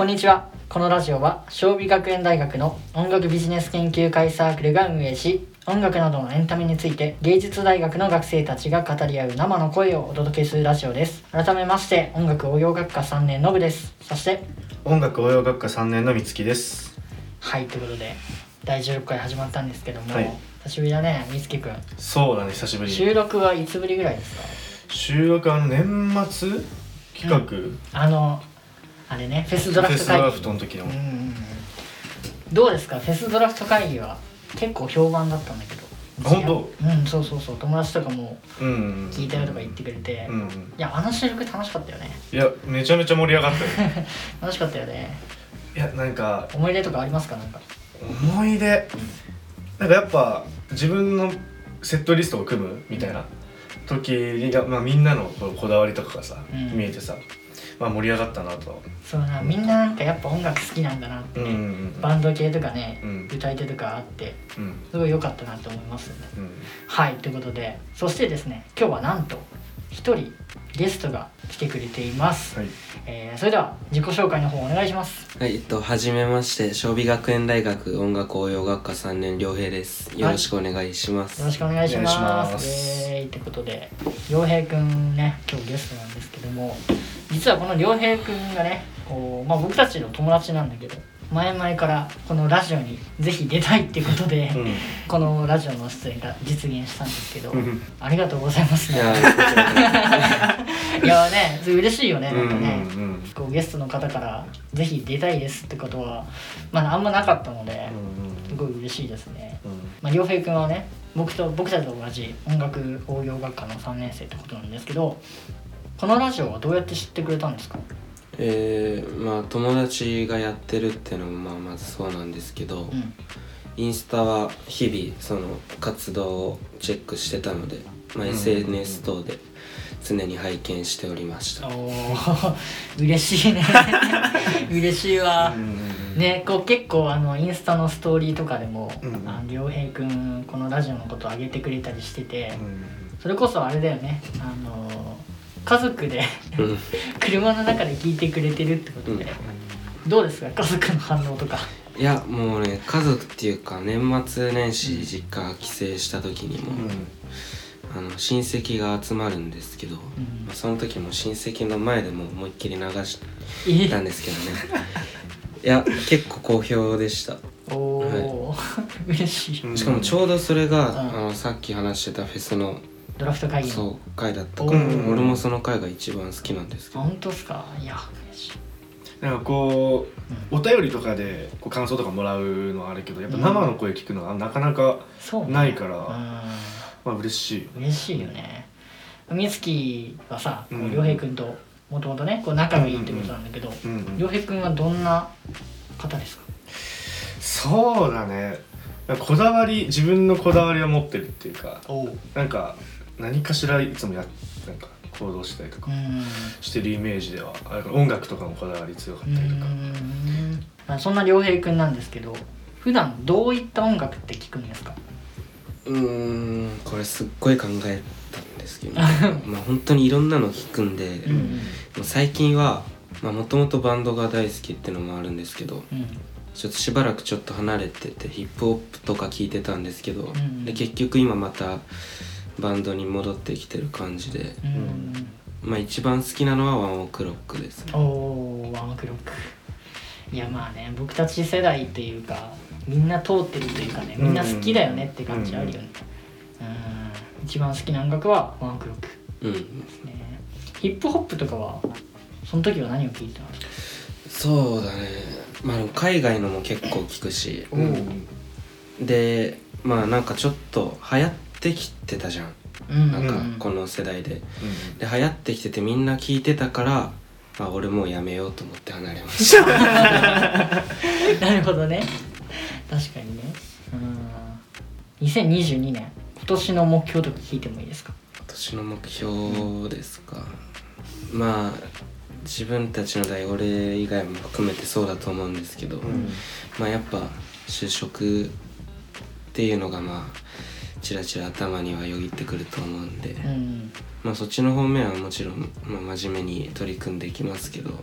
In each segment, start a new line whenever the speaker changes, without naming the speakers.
こんにちは。このラジオは尚美学園大学の音楽ビジネス研究会サークルが運営し音楽などのエンタメについて芸術大学の学生たちが語り合う生の声をお届けするラジオです。改めまして音楽応用学科3年の部です。そして
音楽応用学科3年の美月です。
はいということで第16回始まったんですけども、
はい。
久しぶりだねみつきくん。
そうだね久しぶり。
収録はいつぶりぐらいですか？
収録あの年末企画、
あのあれねフェスドラフト会議。
フトの時の、
うんうんうんどうですか？フェスドラフト会議は結構評判だったんだけど。
あ本当？
うんそうそうそう。友達とかも
うん。うん
聞いたよとか言ってくれて、い
うん。うん
やあの収録楽しかったよね。
いやめちゃめちゃ盛り上がったよ
楽しかったよね。
いやなんか
思い出とかありますか？なんか。
思い出？なんかやっぱ自分のセットリストを組むみたいな時に、まあ、みんなのこだわりとかがさ、
うん。
見えてさ、まあ、盛り上がったなと
そうなみんななんかやっぱ音楽好きなんだなって。ね、
うんうんうん。
バンド系とかね、
うん。
歌い手とかあって
うん。
すごい良かったなと思います。よね
うん。
はいということでそしてですね今日はなんと一人ゲストが来てくれています、
はい。
えーそれでは自己紹介の方お願いします。
はい、えっと、はじめまして、尚美学園大学音楽応用学科3年良平です。よろしくお願いします。
よろしくお願いします。イエーイ。ってことで良平くんね今日ゲストなんですけども実はこの良平くんがねこう、まあ、僕たちの友達なんだけど前々からこのラジオにぜひ出たいっていうことで、
うん。
このラジオの出演が実現したんですけど
うん。
ありがとうございます。ね
いや、
ね嬉しいよねなんかね、
うんうん。
こうゲストの方から「ぜひ出たいです」ってことは、まあ、あんまなかったので、すごい嬉しいですね。
うん。
まあ、良平君はね僕と僕たちと同じ音楽応用学科の3年生ってことなんですけどこのラジオはどうやって知ってくれたんですか？
えー、まあ、友達がやってるっていうのも、まあ、まずそうなんですけど、
うん。
インスタは日々、その活動をチェックしてたので、まあ、SNS 等で常に拝見しておりました。
おー 嬉しいね。嬉しいわ。ねこう結構あのインスタのストーリーとかでも
うん
あの良平君このラジオのことを上げてくれたりしてて
うん
それこそあれだよね。あの家族で
うん。
車の中で聞いてくれてるってことで、どうですか？家族の反応とか。
いや、もうね、家族っていうか、年末年始実家帰省した時にも、あの親戚が集まるんですけど、まあ、その時も親戚の前でも思いっきり流したんですけどね。いや結構好評でした。
おおー、嬉しい。
うん
しかもちょうどそれが、
うん。
あのさっき話してたフェスの
ドラフト会議の
そう回だった。から、
うん
俺もその回が一番好きなんですけど。
本当っすか？いや嬉し。い
なんかこうお便りとかでこう感想とかもらうのはあるけどやっぱ生の声聞くのはなかなか、
そうね。
ないから
うん。
まあ嬉しい。
嬉しいよね。美月はさこ
う
うん。良平君ともともとねこう仲がいいってことなんだけど
うんうん
良平君はどんな方ですか？
そうだね。こだわり自分のこだわりを持ってるっていうか
おう。
なんか何かしらいつもやなんか行動したりとか
うん。
してるイメージでは音楽とかもこだわり強か
う
ったりとか。
ん。まあそんな良平君なんですけど普段どういった音楽って聞くんですか？
うーんこれすっごい考えたんですけど まあ本当にいろんなの聞くんで、
うんうん。
もう最近はもともとバンドが大好きってのもあるんですけど
うん。
ちょっとしばらくちょっと離れててヒップホップとか聞いてたんですけど、
ん。
で結局今またバンドに戻ってきてる感じで、
うん。
まあ一番好きなのはワンオクロックですね。
おおワンオクロック。いやまあね僕たち世代っていうかみんな通ってるというかねみんな好きだよねって感じあるよね。うん。一番好きな音楽はワンオクロック。
うん。
ですね。ヒップホップとかはその時は何を聞いてたんですか？
そうだね。まあ海外のも結構聞くし。
お
うん
でまあなんかちょっと流行ってきてたじゃん。
うん。
なんか
うん
この世代で。
うん
で流行ってきててみんな聞いてたからまあ俺もうやめようと思って離れました。
なるほどね。確かにね。うん。2022年今年の目標とか聞いてもいいですか？
今年の目標ですか。まあ自分たちの代俺以外も含めてそうだと思うんですけど、
うん。
まあやっぱ就職っていうのがまあちらちら頭にはよぎってくると思うんで、
うん。
まあそっちの方面はもちろん、まあ、真面目に取り組んでいきますけど、ま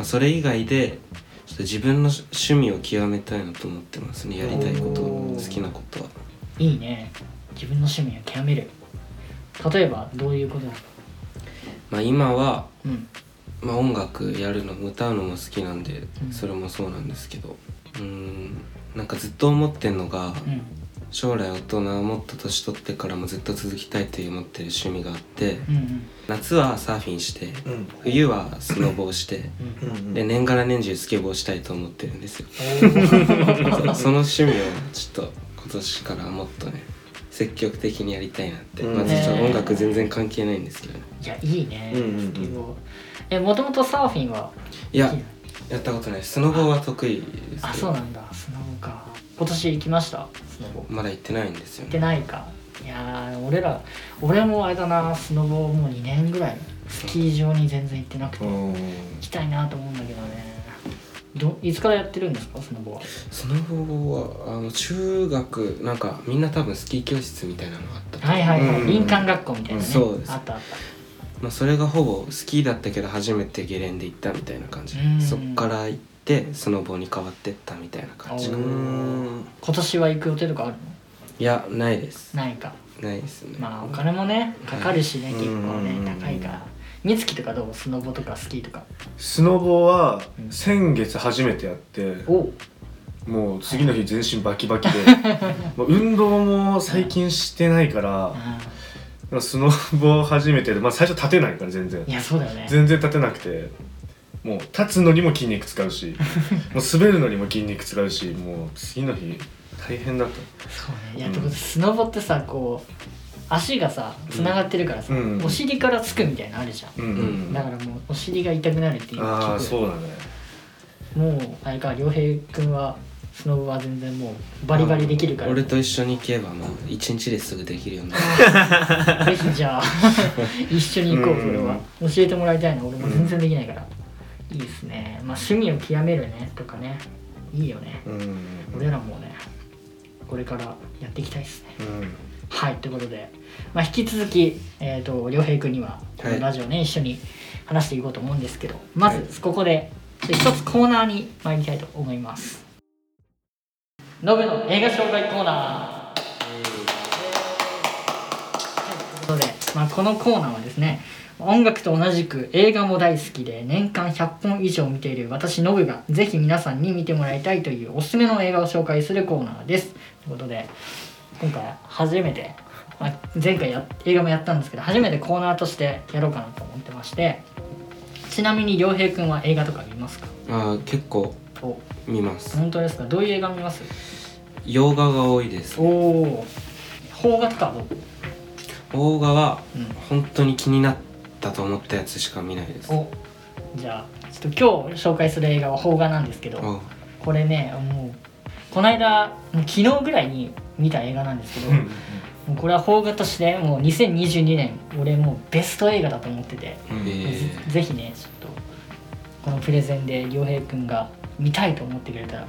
あ、それ以外でちょっと自分の趣味を極めたいなと思ってますね。やりたいこと好きなことは。い
いね。自分の趣味を極める。例えばどういうことだ
まあ今は、
うん。
まあ、音楽やるの歌うのも好きなんで
うん。
それもそうなんですけど。うーん。なんかずっと思ってんのが
うん
将来大人もっと年取ってからもずっと続きたいと思ってる趣味があって
うんうん。
夏はサーフィンして
うん。
冬はスノボをして
うん
うん
で年がら年中スケボーしたいと思ってるんですよ。その趣味をちょっと今年からもっとね積極的にやりたいなって、
うん。
まずちょっと音楽全然関係ないんですけどね。
いやいいね、
うんうんうん。
スケボー。えもともとサーフィンはい？
ややったことない。スノボは得意です
あ
けど。
そうなんだ。スノボか今年行きました？スノボ。
まだ行ってないんですよ
行って
ね
ないか。いやー俺ら俺もあれだなスノボもう2年ぐらいスキー場に全然行ってなくて行
うん。
きたいなと思うんだけどね。どいつからやってるんですかスノボは？
スノボはあの中学なんかみんな多分スキー教室みたいなのがあったと
はいはいはい、
うん。
林間学校みたいなね、
そうです。
あったあった。
まあ、それがほぼスキーだったけど初めてゲレンデ行ったみたいな感じ。
うん。
そっから行ってスノボに変わってったみたいな感じ
おー
うん。
今年は行く予定とかあるの？
いやないです。
ないか。
ないですね。
まあお金もねかかるしね、結構ね
うん
高いから。美月とかどう？スノボとかスキーとか。
スノボは
うん。
先月初めてやって
お。う
もう次の日全身バキバキで。もう運動も最近してないから
あ
スノボ初めてで、まあ、最初立てないから全然。
ーいやそうだよね。
全然立てなくてもう立つのにも筋肉使うし もう滑るのにも筋肉使うしもう次の日大変だった
そうね。いや、
うん。
ってことスノボってさこう足がさつながってるからさ、
うん。
お尻からつくみたいなのあるじゃん、
うん。うん。
だからもうお尻が痛くなるっていう
ああそうだね。
もうあれか良平君はスノボは全然もうバリバリできるから。
俺と一緒に行けばもう一日ですぐできるようになる。
ぜひじゃあ 一緒に行こう
うん
それは教えてもらいたいな俺も全然できないから、いいですね。まあ趣味を極めるねとかね。いいよね。
うん。
俺らもねこれからやっていきたいですね。
うん。
はいということで、まあ、引き続き、えー、と良平君にはこのラジオね、一緒に話していこうと思うんですけど。まずここで一つコーナーに参りたいと思います。ノブの映画紹介コーナー。はいということで、まあ、このコーナーはですね音楽と同じく映画も大好きで年間100本以上見ている私ノブがぜひ皆さんに見てもらいたいというおすすめの映画を紹介するコーナーです。ということで今回初めて、まあ、前回や映画もやったんですけど初めてコーナーとしてやろうかなと思ってましてちなみに良平君は映画とか見ますか？
あー結構
お
見ます。
本当ですか？どういう映画見ます？
洋画が多いです
おお邦画とかはどう？
邦画は
うん。
本当に気になったと思ったやつしか見ないです。
おじゃあちょっと今日紹介する映画は邦画なんですけど
あ
これねもうこの間もう昨日ぐらいに見た映画なんですけど、
うん
もうこれは邦画としてもう2022年俺もうベスト映画だと思ってて、
うん
え。ー
ぜぜひねちょっとこのプレゼンで良平君が見たいと思ってくれたら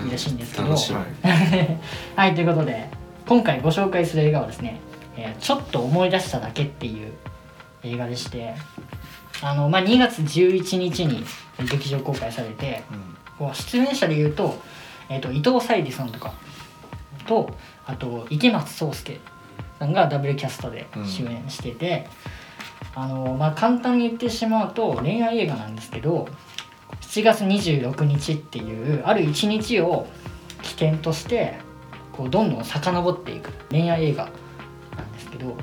うん
嬉しいんですけど。
楽し
はい
ということで今回ご紹介する映画はですね「えーちょっと思い出しただけ」っていう映画でしてあの、まあ、2月11日に劇場公開されてこう出演者でいうと,、えー、と伊藤沙莉さんとかとあと池松壮亮さんがダブルキャストで主演してて、あのまあ、簡単に言ってしまうと恋愛映画なんですけど7月26日っていうある一日を起点としてこうどんどん遡っていく恋愛映画けど、ま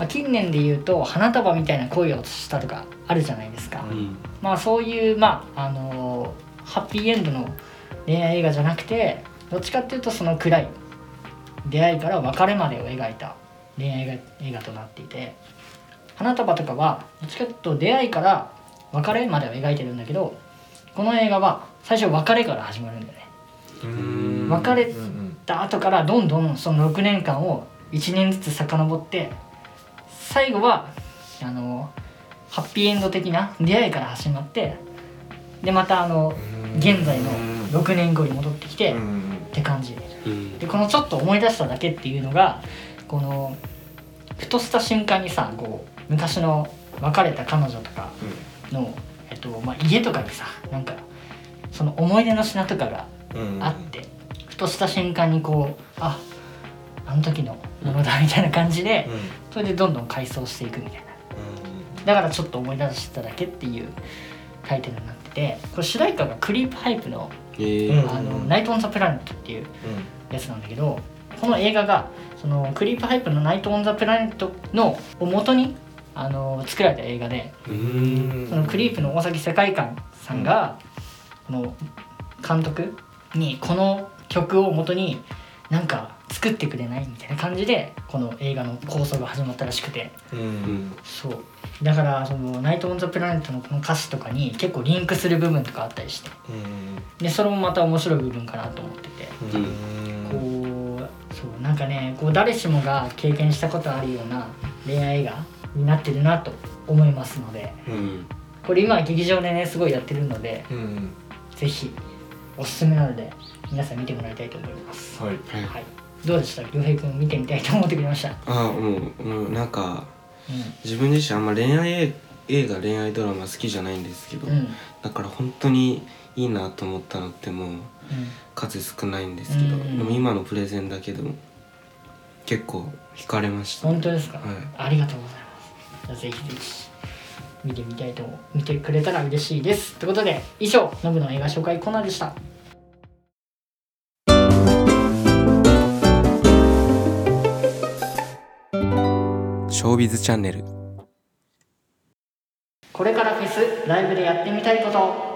あ、近年で言うと花束みたいな恋をしたとかあるじゃないですか。
うん
まあそういうまああのーハッピーエンドの恋愛映画じゃなくてどっちかっていうとその暗い出会いから別れまでを描いた恋愛映画映画となっていて花束とかはどっちかっていうと出会いから別れまでを描いてるんだけどこの映画は最初別れから始まるんだよね。
うん
別れた後からどんどんその6年間を1年ずつ遡って最後はあのハッピーエンド的な出会いから始まってでまたあの現在の6年後に戻ってきて、っ
うん。
て感じ。
うん。
でこのちょっと思い出しただけっていうのがこのふとした瞬間にさこう昔の別れた彼女とかの、えっとまあ、家とかにさなんかその思い出の品とかが
うん
あって、ふとした瞬間にこうああの時のものだみたいな感じで、
うん。
それでどんどん回想していくみたいな。だからちょっと思い出しただけっていうタイトルになっててこれ主題歌がクリープハイプの
えー。
うん「
あのナイト・オン・ザ・プラネット」っていうやつなんだけどこの映画がそのクリープハイプの「ナイト・オン・ザ・プラネットの」を元にあの作られた映画で
う
うん。ん
そのクリープの尾崎世界観さんが、この監督にこの曲を元になんか作ってくれないみたいな感じでこの映画の構想が始まったらしくて。
うん。
うん
そう。だからその「ナイト・オン・ザ・プラネット」のこの歌詞とかに結構リンクする部分とかあったりして。でそれもまた面白い部分かなと思ってて。
うん。
こうそうなんかねこう誰しもが経験したことあるような恋愛映画になってるなと思いますので。
うん。
これ今劇場でねすごいやってるので
うん。
ぜひおすすめなので皆さん見てもらいたいと思います。
はい
はい
はい、どうでした？良平君見てみたいと思ってくれました。
あもうもうなんか
う
自分自身あんま恋愛映映画恋愛ドラマ好きじゃないんですけど、
ん、うん、
だから本当にいいなと思ったのってもう
うん、
数少ないんですけど、
うん
でも今のプレゼンだけでも結構惹かれました、
本当ですか、
はい
ありがとうございます。じゃあぜひぜひ見てみたいと思見てくれたら嬉しいです。ということで以上ノブの映画紹介コーナーでした。
ービズチャンネル。
これからフェスライブでやってみたいこと。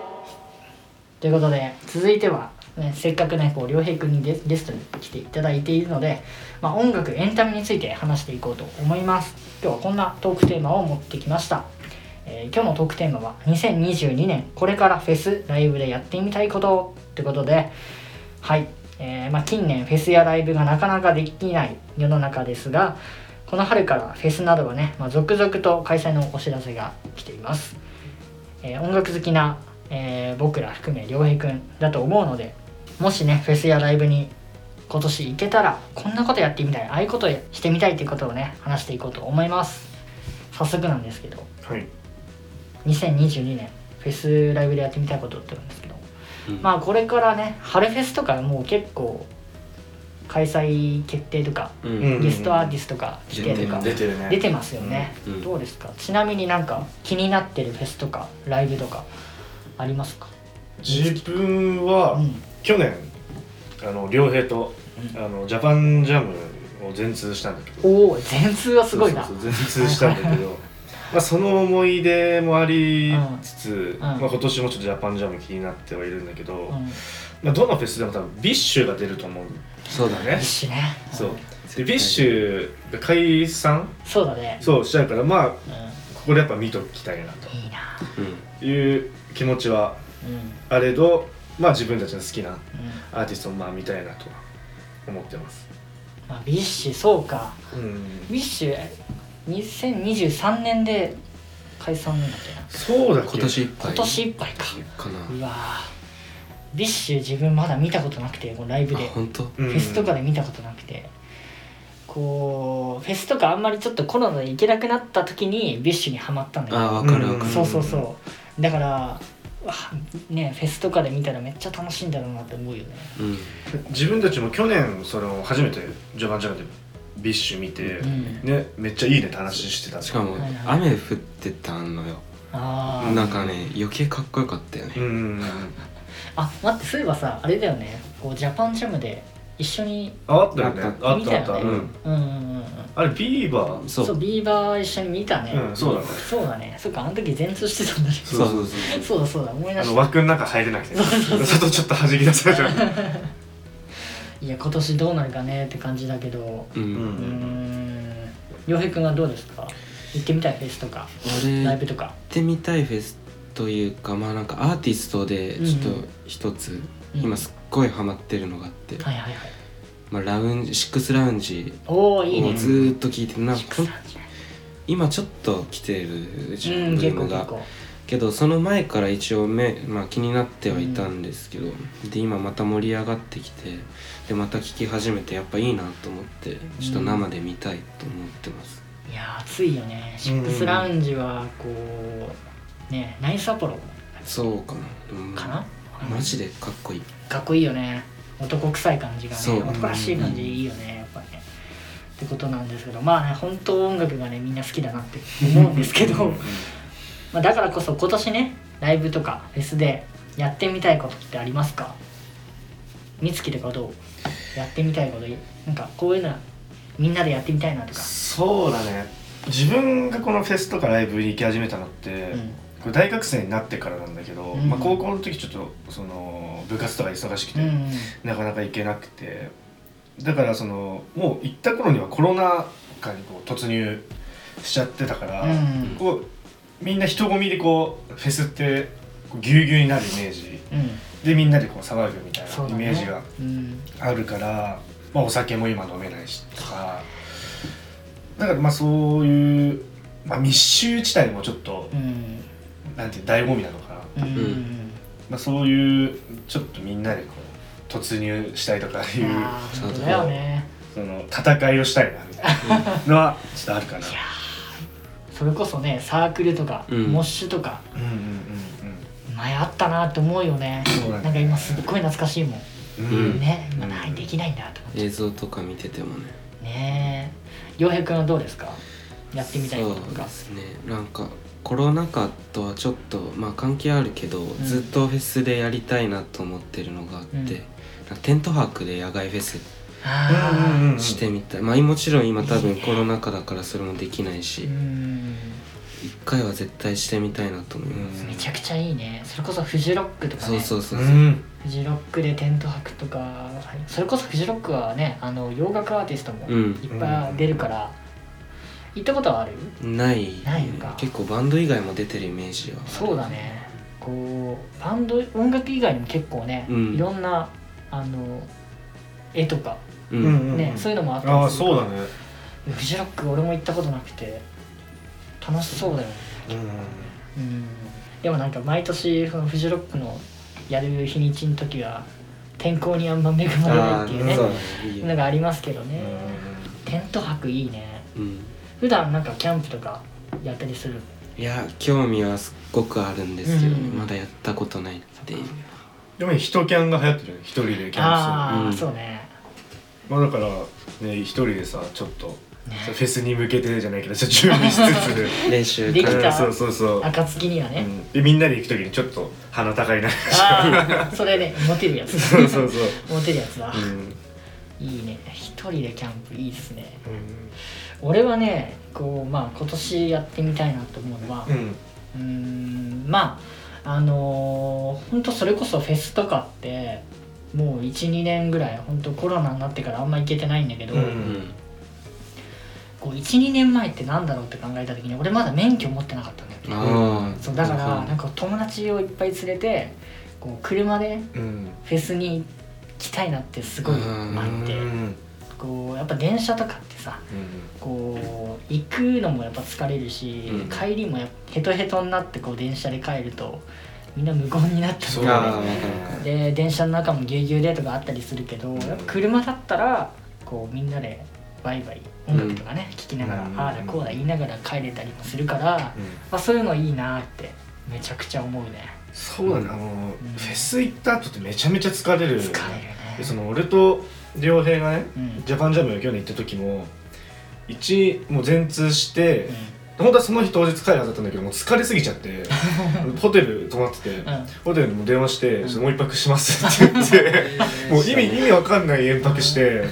ということで続いては、ね、せっかくねこう良平君にゲゲストに来ていただいているので、まあ、音楽エンタメについて話していこうと思います。今日はこんなトークテーマを持ってきました、えー今日のトークテーマは2022年これからフェスライブでやってみたいこと。ということではい、えーまあ、近年フェスやライブがなかなかできない世の中ですがこの春からフェスなどはね、まあ、続々と開催のお知らせが来ています、えー音楽好きな、えー僕ら含め良平くんだと思うのでもしねフェスやライブに今年行けたらこんなことやってみたいああいうことしてみたいっていうことをね話していこうと思います。早速なんですけど
はい。
2022年フェスライブでやってみたいことって言うんですけど、
うん。
まあこれからね春フェスとかもう結構開催決定とか、
うん。
うん
ゲストアーティストが来てとか
出てるね。
出てますよね、
うん。うん。
どうですか？ちなみになんか気になってるフェスとかライブとかありますか？
自分は
うん。
去年あの良平と
うん。
あのジャパンジャムを全通したんだけど。
おお全通はすごいな。
そうそうそう全通したんだけど。まあその思い出もありつつ、
ん。
まあ、今年もちょっとジャパンジャム気になってはいるんだけど、
うん。
まあ、どのフェスでも多分 BiSHが出ると思うん
そうだね。
ね
BiSHね。
そう。
うん。
で BiSHが解散？
そうだね。
そうしちゃうからまあ
う
ここでやっぱ見ときたいなと。
んいいな。
うん。
いう気持ちは
うん。
あれどまあ自分たちの好きな
うん。
アーティストをまあ見たいなとは思ってます。
まあ BiSHそうか。
うん。
BiSH 2023年で解散なんだっけな。
そうだっけ？
今年いっぱい。
今年いっぱいか。
かな。
うわー BiSH自分まだ見たことなくてこのライブ
あ
でフェスとかで見たことなくて。こうフェスとかあんまりちょっとコロナで行けなくなった時に BiSHにはまったんだけど
あわかるわかる。
うん。
そうそうそう。だからねフェスとかで見たらめっちゃ楽しいんだろうなって思うよね。
うん。
自分たちも去年その初めてジャパンジャムで BiSH見て、
うん。
ねめっちゃいいねって話してた。
しかも
はいはい。
雨降ってたのよ。
あー。
なんかね余計かっこよかったよね。
うんうんうん
あ待ってそういえばさあれだよね。こうジャパンジャムで一緒に
ああったよね。
あ
あったあった、
見た。よね
うん
うんうんうんうん。
あれビーバー
そう。
そうビーバー一緒に見たね。
うんそうだね。
そうだね。そっかあの時全通してたんだね。
そうそうそう。
そうだそうだ思い出
あの
した
枠の中入れなくて。外ちょっと弾き出されちゃう。
いや今年どうなるかねって感じだけど。
う
うん。
うーん。洋平君はどうですか？行ってみたいフェスとかライブとか。
てみたいフェスというかまあなんかアーティストでちょっと一つ、
うん。
今すっごいハマってるのがあって、
はいはいはい。
まあ、ラウンジシックスラウンジをずーっと聞いてるな
シックス
ほん
ラウンジね。
今ちょっと来てるじゃん、
うん
ブームが。けどその前から一応目、まあ、気になってはいたんですけど、で今また盛り上がってきてでまた聴き始めてやっぱいいなと思ってちょっと生で見たいと思ってます、
いやー暑いよね。シックスラウンジはこうねナイスアポロ。
そうかな、うん。
かな、
マジでかっこいい。
かっこいいよね。男臭い感じが
そう。
ね男らしい感じいいよねやっぱりね。ってことなんですけどまあね本当音楽がねみんな好きだなって思うんですけどまあだからこそ今年ねライブとかフェスでやってみたいことってありますか？美月とかどう？やってみたいことなんかこういうのみんなでやってみたいなとか。
そうだね。自分がこのフェスとかライブに行き始めたのって、
うん
これ大学生になってからなんだけど、
うん。
まあ、高校の時ちょっとその部活とか忙しくて、
うん
なかなか行けなくてだからそのもう行った頃にはコロナ禍にこう突入しちゃってたから、
うん
こうみんな人混みでこうフェスってぎゅうぎゅうになるイメージ。
うん。
でみんなでこう騒ぐみたいなイメージが
うん。
あるから、まあ、お酒も今飲めないしとか。だからまあそういう、まあ、密集地帯もちょっと
うん
なんていう醍醐味なのかな、
うん。
ん
まあ、そういうちょっとみんなでこう突入したいとかいう
ね。
その戦いをしたいなみたいなのはちょっとあるかな。
それこそねサークルとか、
うん。
モッシュとか
うんうん
前あったなって思うよね。
ね。
なんか今すっごい懐かしいもん。
うん。うん
うん。
ね今
うん
ないできないんだと思って。
映像とか見ててもね。
ねえ。洋平君はどうですか？やってみたいこととか。
そうですね。なんかコロナ禍とはちょっとまあ関係あるけど、
ん。
ずっとフェスでやりたいなと思ってるのがあって、
うん。
なんかテント泊で野外フェス
ああ
うんうんうん
してみたい、まあもちろん今多分コロナ禍だからそれもできないし
うん。
一回は絶対してみたいなと思います、
めちゃくちゃいいね。それこそフジロックとかね。
そうそうそうそう、
うん。
フジロックでテント泊とかそれこそフジロックはねあの洋楽アーティストも
うん。
いっぱい出るから、行ったことはある？
ない。
ないのか。
結構バンド以外も出てるイメージは
そうだね。こうバンド音楽以外にも結構ね、
うん。
いろんなあの絵とか、
うん、
うん
ねそういうのもあった
ああ
りするから。
そうだね。
フジロック俺も行ったことなくて楽しそうだよね。
うん
うんでもなんか毎年そのフジロックのやる日にちの時は天候にあんま恵まれないっていうね
あーそういいよ
のがありますけどね、
う
テント泊いいね。
うん
普段なんかキャンプとかやったりする？
いや興味はすっごくあるんですけど、ね。
うん。
まだやったことないっていう。
でも一キャンが流行ってるよね。一人でキャンプする
ああ、
うん。
そうね。
まあだからね一人でさちょっと
ね。
フェスに向けてじゃないけどちょっと準備しつ
練習
できた？
つそうそうそう、
暁にはね、
うん。でみんなで行く時にちょっと鼻高いな。
ああそれねモテるやつ。
そうそうそう、
モテるやつだ、
うん。
いいね。一人でキャンプいいですね俺はねこうまあ今年やってみたいなと思うのは
うん。
まああのー、ほんとそれこそフェスとかってもう12年ぐらい本当コロナになってからあんま行けてないんだけど、
うん。
うん
こう12年前ってなんだろうって考えた時に俺まだ免許持ってなかったんだよそうだからなんか友達をいっぱい連れてこう車で
うん。
フェスに行きたいなってすごい
うん
あって。
うん
こうやっぱ電車とかってさこう行くのもやっぱ疲れるし、
うん
帰りもやっぱヘトヘトになってこう電車で帰るとみんな無言になったりで電車の中もぎゅうぎゅうでとかあったりするけど、
ん
やっぱ車だったらこうみんなでバイバイ音楽とかね、聴きながら、
うん
ああだこうだ言いながら帰れたりもするから、
うん。
まあ、そういうのいいなってめちゃくちゃ思うね。
そうだね。あの、フェス行った後ってめちゃめちゃ疲れる
疲れるね。
でその俺と良平がね、
うん。
ジャパンジャム去年行った時も一もう全通して
う、
本当はその日当日帰るはずだったんだけどもう疲れすぎちゃって ホテル泊まってて、
んうん。
ホテルにも電話して、もう一泊しますって言って もう意味意味わかんない延泊して、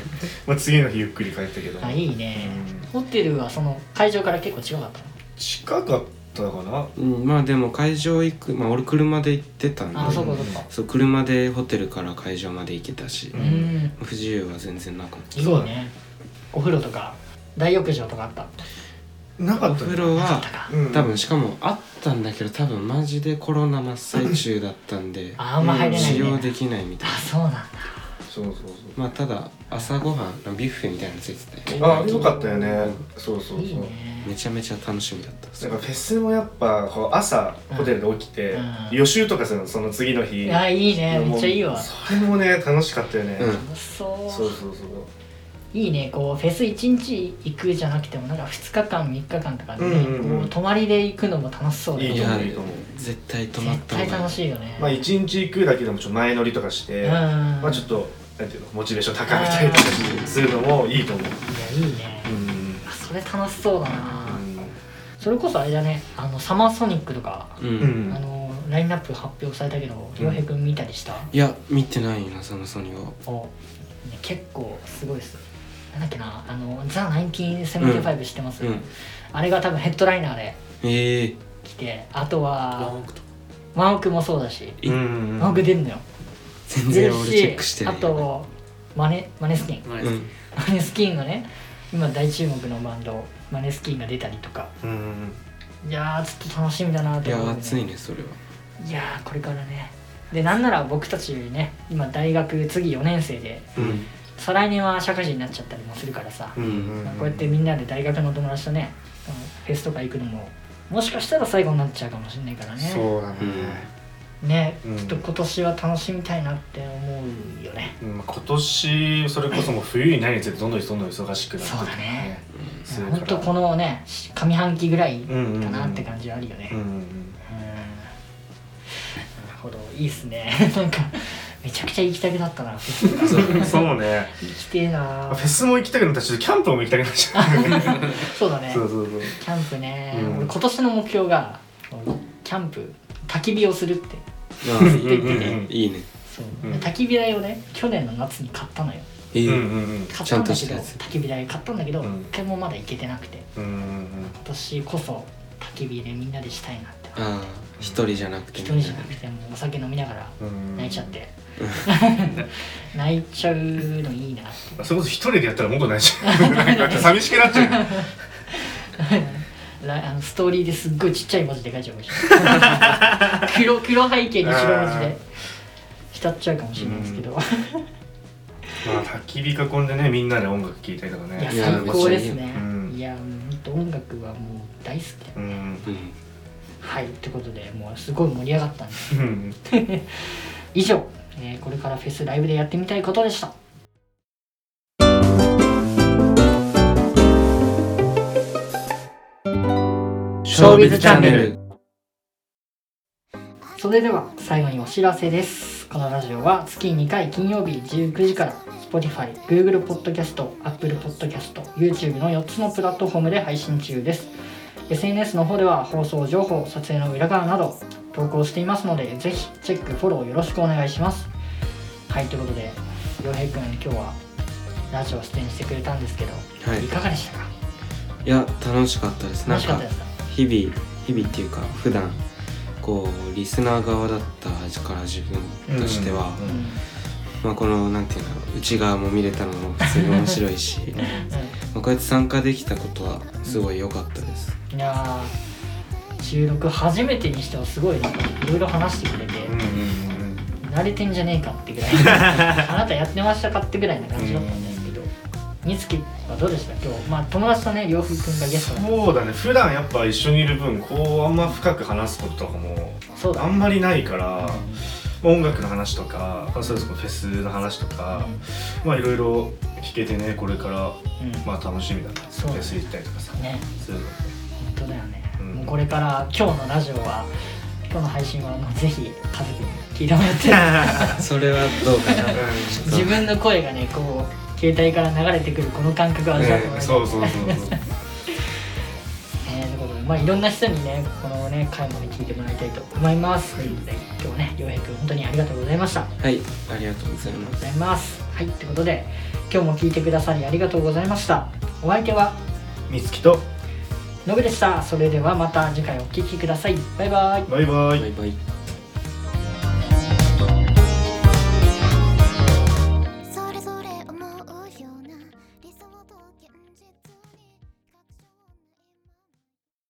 まあ、次の日ゆっくり帰ったけど。
あいいね、
うん。
ホテルはその会場から結構近かったの？
近かったかな
うん、まあでも会場行くまあ俺車で行ってたんで。
あそうかそうか。
そう車でホテルから会場まで行けたし、
う
うん。
ん
不自由は全然なかった。
いいね。お風呂とか大浴場とかあった？
お
なかったね。
風呂は多分しかもあったんだけど多分マジでコロナ真っ最中だったんで。
ああんま入れない
使
ね
用できないみたいな。
あそうなんだ
そうそう
まあただ朝ごはんビュッフェみたいなのついてて
そうあよかったよね。そうそうそう。
いいね。
めちゃめちゃ楽しみだった。
なんかフェスもやっぱこう朝ホテルで起きて、
うん。
予習とかするのその次の日
あいいね。
もう
めっちゃいいわ。
それもね楽しかったよね、
うん。
そう。
そうそうそう。
いいねこうフェス1日行くじゃなくてもなんか2日間3日間とかでね、
うんうんうん。
こう泊まりで行くのも楽しそうだよ
いい
ね
と思う。いいと思う。
絶対泊まっ
絶対
た方がいい。
楽しいよね、
まあ一日行くだけでもちょっと前乗りとかして、
うん。
まあちょっとなんていうの？モチベーション高めたりとかするのもいいと思う。
いやいいね、
うん。
あそれ楽しそうだな、それこそあれだね。あのサマーソニックとか、
う、
うん。ん
あのラインナップ発表されたけど
うん
洋平君見たりした、
いや見てないなサムソニは。
おね、結構すごいです。なんだっけなあのザ・1975知ってます、
うん。
あれが多分ヘッドライナーで
ええ
来てあとは
ワンオクと
ワンオクもそうだし。
うんうん。
ワンオク出んのよ
全然俺チェックして
しあ
ない。
とマネマネスキン。マネスキンがね今大注目のバンドマネスキンが出たりとか。
うん。
いやーちょっと楽しみだないと思う、
や熱いねそれは。い
やーこれからね。でなんなら僕たちね今大学次4年生で
うん。
再来年は社会人になっちゃったりもするからさ、こうやってみんなで大学の友達とねフェスとか行くのももしかしたら最後になっちゃうかもしれないからね。
そうだね、
ね、
うん。
ちょっと今年は楽しみたいなって思うよね。
うんまあ今年それこそもう冬になるにつれてどんどんどんどん忙しくなって
そうだね。
するから
本当このね上半期ぐらいかなって感じはあるよね、なるほど。いいっすね。なんかめちゃくちゃ行きたくなったな
そうね。
行きてえな。
フェスも行きたくなったしキャンプも行きたくなっちゃう
そうだね。
そうそうそう。
キャンプね、
うん。
俺今年の目標がキャンプ焚き火をするって
いいね。
そう、
うん。
焚き火台をね去年の夏に買ったのよ。
ええ
うんうん。うん
買ったん。だ
ちゃんと
けど
したやつ。
焚き火台買ったんだけど、
うん。
一回もまだ行けてなくて。
うんうん
今年こそ焚き火でみんなでしたいなって。
ああ一人じゃなくて。
一人じゃなくてもうお酒飲みながら
うん。
泣いちゃって。泣いちゃうのいいなって。
それこそ一人でやったらもっとないじゃん。なんか寂しくなっちゃう
ら あのストーリーですっごいちっちゃい文字で書いちゃうかもしれない黒黒背景に白文字で浸っちゃうかもしれないですけど、
まあ焚き火囲んでねみんなで音楽聴いたりとかね。
いや
最高ですね。
うん。
いやもう本当音楽はもう大好きで
うん。
うん
はい。ということでもうすごい盛り上がったんで。以上、えーこれからフェスライブでやってみたいことでした
ショービズチャンネル。
それでは最後にお知らせです。このラジオは月2回金曜日19時から Spotify、Google Podcast、Apple Podcast、YouTube の4つのプラットフォームで配信中です。SNS の方では放送情報、撮影の裏側など投稿していますのでぜひチェック、フォローよろしくお願いします。はいということで洋平くん今日はラジオ出演してくれたんですけど、
はい。
いかがでしたか？
いや楽しかったです。
楽しかったですか？
日々日々っていうか普段こうリスナー側だったから自分としては、まあこのなんていうんだろう内側も見れたのも普通に面白いし まあこうやって参加できたことはすごい良かったです、
いやー収録初めてにしてはすごいなんかいろいろ話してくれて、慣れてんじゃねえかってぐらい あなたやってましたかってぐらいな感じだったんで美月はどうでした？今日。まあ友達とね洋風くんがゲストで。
そうだね。普段やっぱ一緒にいる分こうあんま深く話すこととかも
そうだ
あんまりないから音楽の話とかそれこそフェスの話とかまあいろいろ聞けてねこれから
うん、うん
まあ楽しみだな
そう
フェス行ったりとかさ。
ね。
するの。
本当だよね、
うん。
もうこれから今日のラジオは今日の配信はもうぜひ家族に聞いてもらって。
それはどうかな。
自分の声がねこう携帯から流れてくるこの感覚を味わってもらいたい
そうそうそうそう
えー ということで、まあ、いろんな人にね、このね、回もね、聞いてもらいたいと思います。ということで、今日はね、洋平くん、本当にありがとうございました。
はいありがとうございます
がとうございます。はい、ということで、今日も聞いてくださりありがとうございました。お相手は、
美月と
のぶでした。それではまた次回お聞きください。バイバイ。
バイバイ
バイバイ